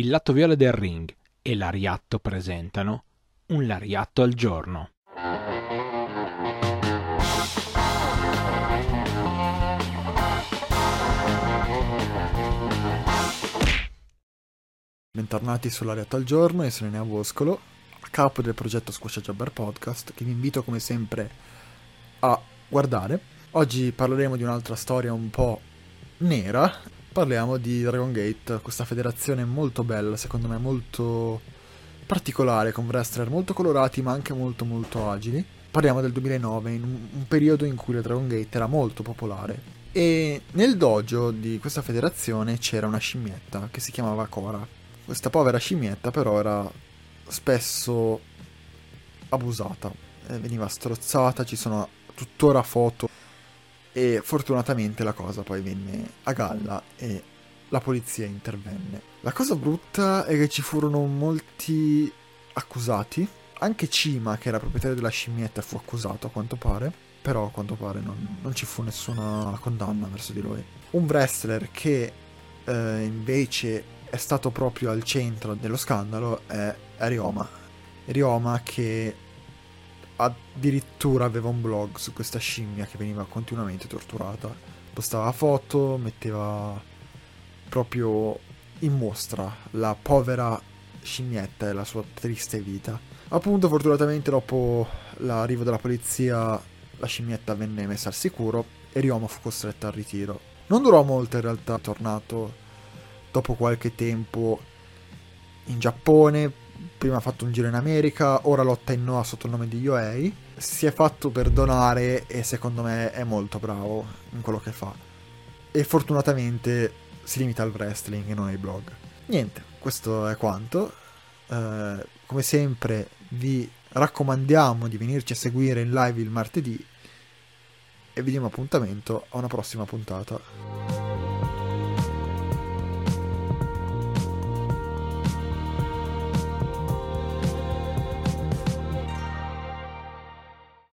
il lato viola del ring e l'Ariatto presentano un Lariatto al giorno. Bentornati sull'Ariatto al giorno, io sono Enea Boscolo, capo del progetto Squascia Jobber Podcast, che vi invito come sempre a guardare. Oggi parleremo di un'altra storia un po' nera, parliamo di Dragon Gate, questa federazione molto bella, secondo me molto particolare, con wrestler molto colorati ma anche molto molto agili. Parliamo del 2009, in un, periodo in cui la Dragon Gate era molto popolare. E nel dojo di questa federazione c'era una scimmietta che si chiamava Cora. Questa povera scimmietta però era spesso abusata, eh, veniva strozzata, ci sono tuttora foto e fortunatamente la cosa poi venne a galla e la polizia intervenne. La cosa brutta è che ci furono molti accusati, anche Cima che era proprietario della scimmietta fu accusato a quanto pare, però a quanto pare non, non ci fu nessuna condanna verso di lui. Un wrestler che eh, invece è stato proprio al centro dello scandalo è Rioma. Rioma che addirittura aveva un blog su questa scimmia che veniva continuamente torturata. Postava foto, metteva proprio in mostra la povera scimmietta e la sua triste vita. Appunto, fortunatamente, dopo l'arrivo della polizia, la scimmietta venne messa al sicuro e Ryoma fu costretta al ritiro. Non durò molto in realtà, tornato dopo qualche tempo in Giappone, prima ha fatto un giro in America, ora lotta in Noah sotto il nome di Yohei. Si è fatto perdonare e secondo me è molto bravo in quello che fa. E fortunatamente si limita al wrestling e non ai blog. Niente, questo è quanto. Eh, come sempre vi raccomandiamo di venirci a seguire in live il martedì e vi diamo appuntamento a una prossima puntata.